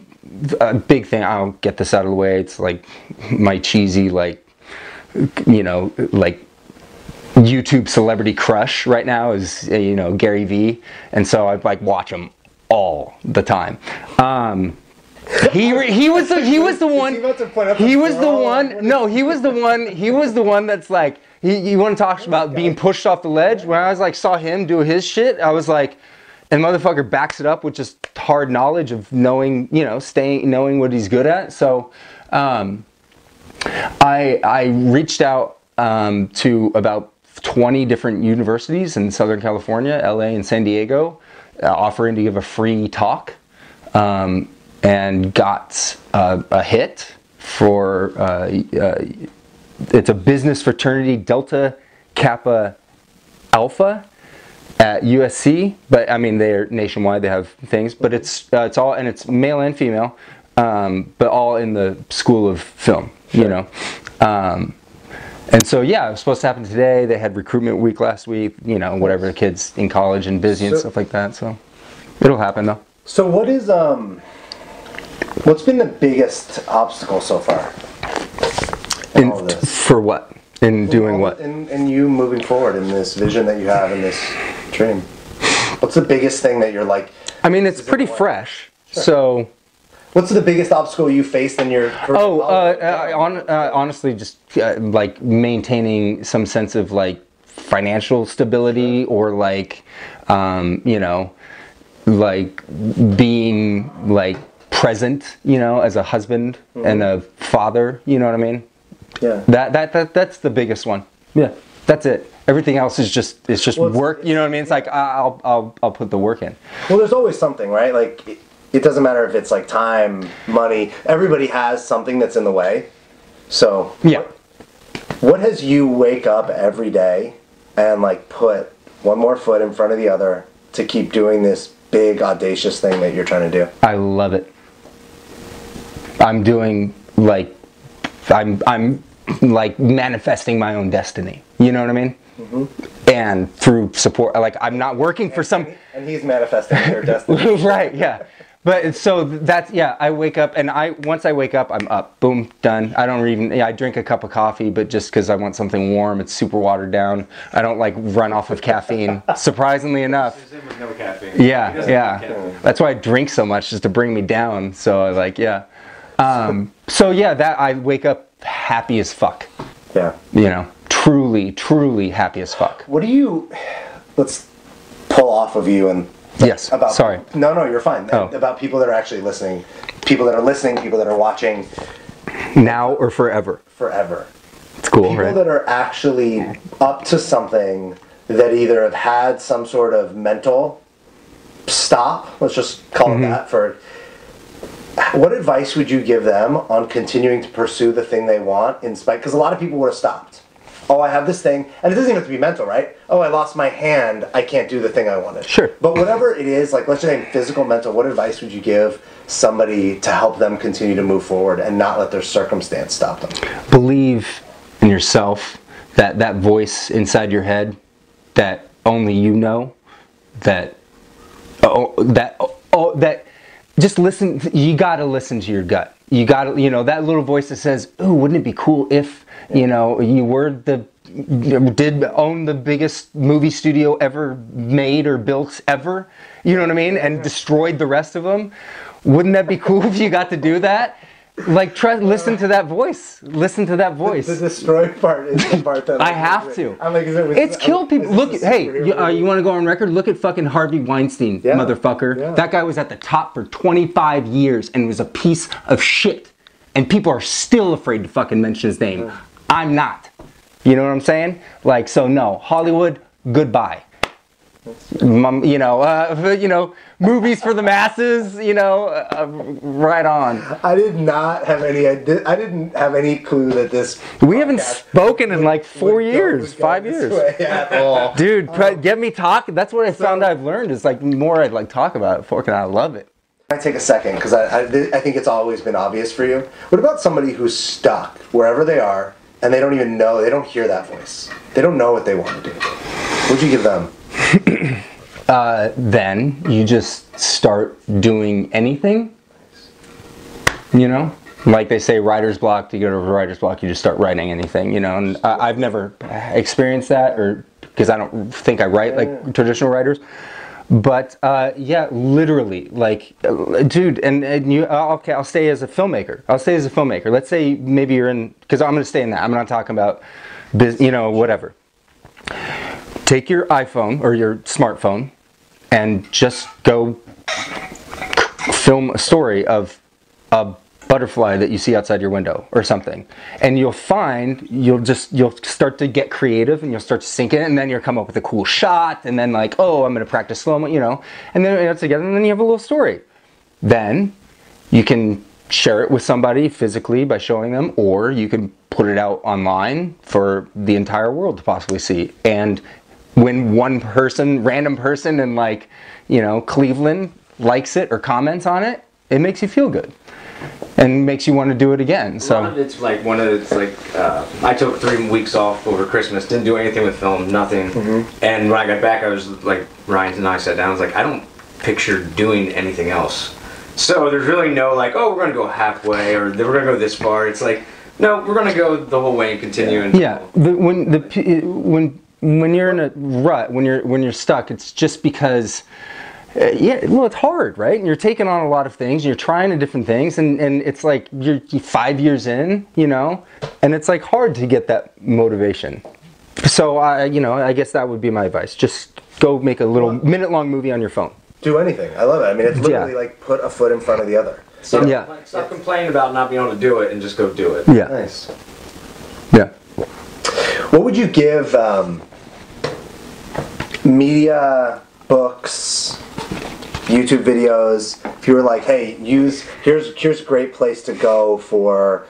S2: a big thing i'll get this out of the way it's like my cheesy like you know like youtube celebrity crush right now is uh, you know gary vee. And so i like watch him all the time. Um he re- he was the, he was the one
S1: he about to point out
S2: he
S1: the
S2: was the one no he was the one he was the one that's like he, he want to talk about being pushed off the ledge. When i was like saw him do his shit i was like and motherfucker backs it up with just hard knowledge of knowing you know staying knowing what he's good at. So um I, I reached out um, to about 20 different universities in Southern California, LA, and San Diego, uh, offering to give a free talk, um, and got uh, a hit for uh, uh, it's a business fraternity Delta Kappa Alpha at USC, but I mean they're nationwide. They have things, but it's uh, it's all and it's male and female, um, but all in the School of Film. You know, um, and so yeah, it was supposed to happen today. They had recruitment week last week. You know, whatever the kids in college and busy and
S1: So-
S2: stuff like that. So it'll happen though.
S1: So what is um what's been the biggest obstacle so far? In
S2: In,
S1: all this?
S2: for what? In doing what?
S1: And, and you moving forward in this vision that you have in this dream. What's the biggest thing that you're like?
S2: I mean, it's pretty fresh. So.
S1: What's the biggest obstacle you faced in your career?
S2: Oh, uh, uh, on, uh, honestly, just uh, like maintaining some sense of like financial stability or like, um, you know, like being like present, you know, as a husband and a father. You know what I mean?
S1: Yeah.
S2: That that that that's the biggest one. Yeah. That's it. Everything else is just it's just
S1: Well, it's-
S2: work. You know what I mean? It's like I- I'll I'll I'll put the work in.
S1: Well, there's always something, right? Like, it, it doesn't matter if it's like time, money. Everybody has something that's in the way. So,
S2: Yeah.
S1: what has you wake up every day and like put one more foot in front of the other to keep doing this big audacious thing that you're trying to do?
S2: I love it. I'm doing like I'm I'm like manifesting my own destiny. You know what I mean? And through support, like I'm not working for some.
S1: And he's manifesting their destiny.
S2: right. Yeah. But so that's yeah. I wake up and I once I wake up, I'm up. Boom, done. I don't even. Yeah, I drink a cup of coffee, but just because I want something warm, it's super watered down. I don't like run off of caffeine. Surprisingly enough.
S3: With no caffeine.
S2: Yeah, yeah.
S3: caffeine.
S2: That's why I drink so much, just to bring me down. So I like, yeah. Um, so yeah, that I wake up happy as fuck.
S1: yeah.
S2: You know, truly, truly happy as fuck.
S1: What do you? Let's pull off of you and
S2: Yes.
S1: about
S2: Sorry.
S1: No, no, you're fine.
S2: Oh.
S1: About people that are actually listening, people that are listening, people that are watching
S2: Now or forever.
S1: forever.
S2: It's cool,
S1: People
S2: right?
S1: that are actually up to something that either have had some sort of mental stop, let's just call
S2: Mm-hmm.
S1: it that for what advice would you give them on continuing to pursue the thing they want in spite because a lot of people would have stopped. Oh, I have this thing, and it doesn't even have to be mental, right? Oh, I lost my hand, I can't do the thing I wanted.
S2: Sure.
S1: But whatever it is, like let's say physical, mental, what advice would you give somebody to help them continue to move forward and not let their circumstance stop them?
S2: Believe in yourself. That that voice inside your head, that only you know. That oh that oh that just listen you got to listen to your gut. You got to you know that little voice that says ooh wouldn't it be cool if you know you were the did own the biggest movie studio ever made or built ever you know what i mean and destroyed the rest of them wouldn't that be cool if you got to do that like try listen to that voice listen to that voice
S1: The destroy part is the part that
S2: I have to.
S1: I'm like, it,
S2: It's killed people. Look, hey, you, uh, you want to go on record? Look at fucking Harvey Weinstein,
S1: Yeah.
S2: motherfucker.
S1: Yeah.
S2: That guy was at the top for 25 years and was a piece of shit. And people are still afraid to fucking mention his name. I'm not. You know what I'm saying? Like, so no, Hollywood, goodbye. You know, uh, you know, movies for the masses. You know, uh, right on.
S1: I did not have any. I, did, I didn't have any clue that this.
S2: We haven't
S1: podcast
S2: spoken in like four years, five years.
S1: at all.
S2: Dude, pre- get me talking. That's what I found I've learned is like more I like talk about it, fucking I love it.
S1: I take a second because I, I, I think it's always been obvious for you. What about somebody who's stuck wherever they are and they don't even know? They don't hear that voice. They don't know what they want to do. What'd you give them?
S2: Then you just start doing anything. You know, like they say, writer's block. To get over writer's block, you just start writing anything. You know, and I, I've never experienced that, or because I don't think I write like traditional writers. But uh, yeah, literally, like, uh, dude, and, and you, uh, okay, I'll stay as a filmmaker. I'll stay as a filmmaker. Let's say maybe you're in, because I'm going to stay in that. I'm not talking about, you know, whatever. Take your iPhone or your smartphone and just go film a story of a butterfly that you see outside your window or something. And you'll find you'll just you'll start to get creative and you'll start to sink in and then you'll come up with a cool shot and then like oh i'm going to practice slow you know? And then it's together and then you have a little story. Then you can share it with somebody physically by showing them or you can put it out online for the entire world to possibly see. And when one person random person in like you know cleveland likes it or comments on it it makes you feel good and makes you want to do it again so
S3: of it's like one of it's like uh, I took three weeks off over Christmas, didn't do anything with film, nothing.
S2: Mm-hmm.
S3: And when I got back, I was like Ryan and I sat down. I was like, I don't picture doing anything else. So there's really no like, oh, we're gonna go halfway or we're gonna go this far. It's like, no, we're gonna go the whole way and continue. And
S2: Yeah, the, when the p- when when you're in a rut, when you're when you're stuck, it's just because. Uh, yeah, well, it's hard, right? And you're taking on a lot of things. and You're trying different things, and, and it's like you're five years in, you know, and it's like hard to get that motivation. So I, you know, I guess that would be my advice. Just go make a little minute-long movie on your phone.
S1: Do anything. I love it. I mean, it's literally
S2: Yeah.
S1: like put a foot in front of the other.
S3: Stop,
S2: Yeah.
S3: like, stop complaining about not being able to do it and just go do it.
S2: Yeah.
S1: Nice.
S2: Yeah.
S1: What would you give um, media, books, YouTube videos? If you were like, hey, use here's here's a great place to go for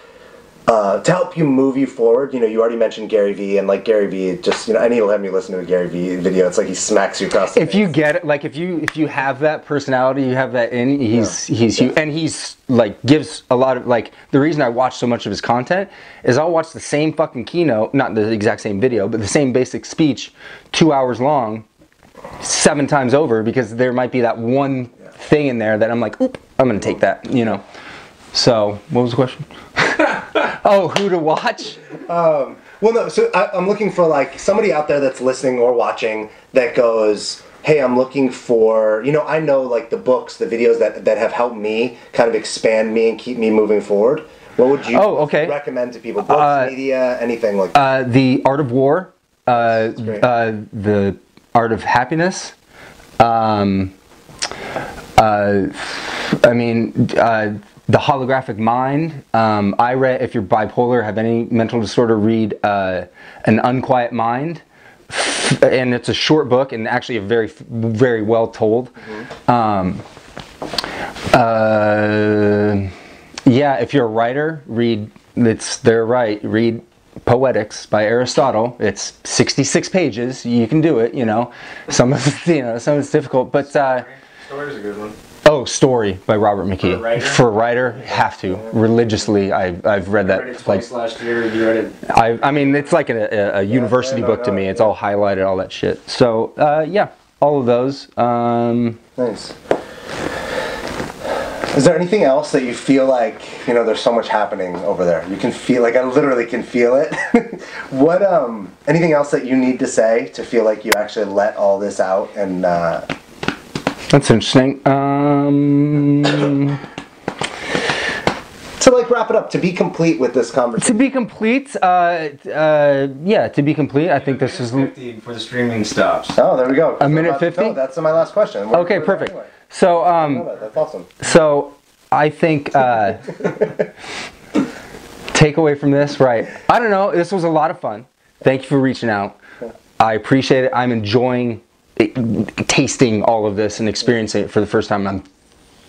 S1: uh, to help you move you forward. You know, you already mentioned Gary Vee, and like Gary Vee, just you know, anytime you listen to a Gary Vee video, it's like he smacks you across. The
S2: If you get it, like if you if you have that personality, you have that in. He's he's you, and he's like gives a lot of like the reason I watch so much of his content is I'll watch the same fucking keynote, not the exact same video, but the same basic speech, two hours long, seven times over because there might be that one thing in there that I'm like, oop, I'm gonna take that, you know. So what was the question? oh, who to watch?
S1: Well, no. So I, I'm looking for like somebody out there that's listening or watching that goes, "Hey, I'm looking for." You know, I know like the books, the videos that that have helped me kind of expand me and keep me moving forward. What would you
S2: Oh, okay.
S1: recommend to people? Books,
S2: Uh,
S1: media, anything like that.
S2: Uh, the Art of War, uh, uh, the Art of Happiness. Um, uh, I mean, uh, the Holographic Mind. Um, I read, if you're bipolar, have any mental disorder, read uh, An Unquiet Mind. And it's a short book and actually a very, very well told. Um, uh, yeah, if you're a writer, read. It's they're right. Read Poetics by Aristotle. It's 66 pages. You can do it. You know, some of it's, you know some of it's difficult, but uh,
S3: Story's a good one.
S2: Oh, Story by Robert McKee.
S3: For a writer?
S2: For a writer, have to religiously. I I've read
S3: I read
S2: that like
S3: last year. You read it.
S2: I, I mean, it's like a, a, a university
S1: no,
S2: book to me. It's all highlighted, all that shit. So, uh, yeah, all of those. Um,
S1: Nice. Is there anything else that you feel like you know? There's so much happening over there. You can feel like I literally can feel it. what um? Anything else that you need to say to feel like you actually let all this out and uh,
S2: that's interesting. Um,
S1: to like wrap it up to be complete with this conversation.
S2: to be complete, uh, uh, yeah, to be complete, I think this is.
S3: 50 before the streaming stops.
S1: Oh, there we go.
S2: A minute
S1: About
S2: 50?
S1: No, that's my last question. We're-
S2: Okay,
S1: we're
S2: perfect.
S1: anyway.
S2: So, um,
S1: That's awesome.
S2: So I think uh, takeaway from this, right? I don't know. This was a lot of fun. Thank you for reaching out. I appreciate it. I'm enjoying it, tasting all of this and experiencing it for the first time. I'm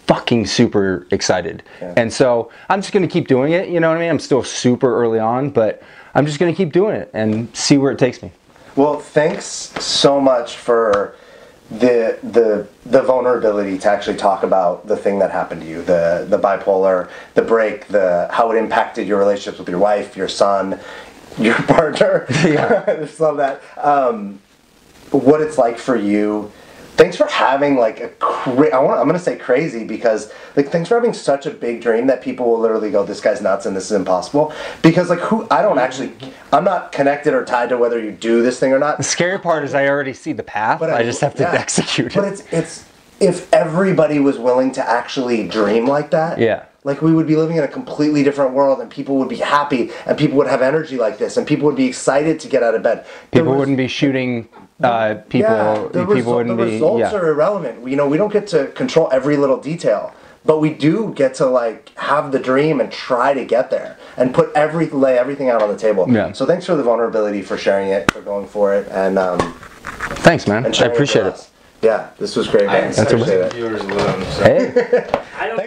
S2: fucking super excited. And so I'm just going to keep doing it. You know what I mean? I'm still super early on, but I'm just going to keep doing it and see where it takes me.
S1: Well, thanks so much for the the the vulnerability to actually talk about the thing that happened to you, the the bipolar, the break, the how it impacted your relationships with your wife, your son, your partner.
S2: Yeah.
S1: I just love that. Um, what it's like for you. Thanks for having like a cra- I want I'm gonna say crazy because like thanks for having such a big dream that people will literally go this guy's nuts and this is impossible because like who I don't actually I'm not connected or tied to whether you do this thing or not
S2: The scary part is I already see the path. But I, just have to
S1: yeah.
S2: execute it.
S1: But it's it's if everybody was willing to actually dream like that,
S2: Yeah.
S1: like we would be living in a completely different world, and people would be happy, and people would have energy like this, and people would be excited to get out of bed.
S2: People
S1: res-
S2: wouldn't be shooting uh, people.
S1: Yeah, the,
S2: people
S1: result-
S2: wouldn't
S1: the
S2: be.
S1: results
S2: Yeah.
S1: are irrelevant. You know, we don't get to control every little detail, but we do get to like have the dream and try to get there and put every lay everything out on the table.
S2: Yeah.
S1: So thanks for the vulnerability, for sharing it, for going for it, and um,
S2: Thanks, man.
S1: and
S2: I appreciate
S1: with
S2: it.
S1: Yeah, this was great,
S3: I
S1: man.
S3: expect
S1: Appreciate it.
S3: viewers alone. So.
S2: Hey.
S3: I don't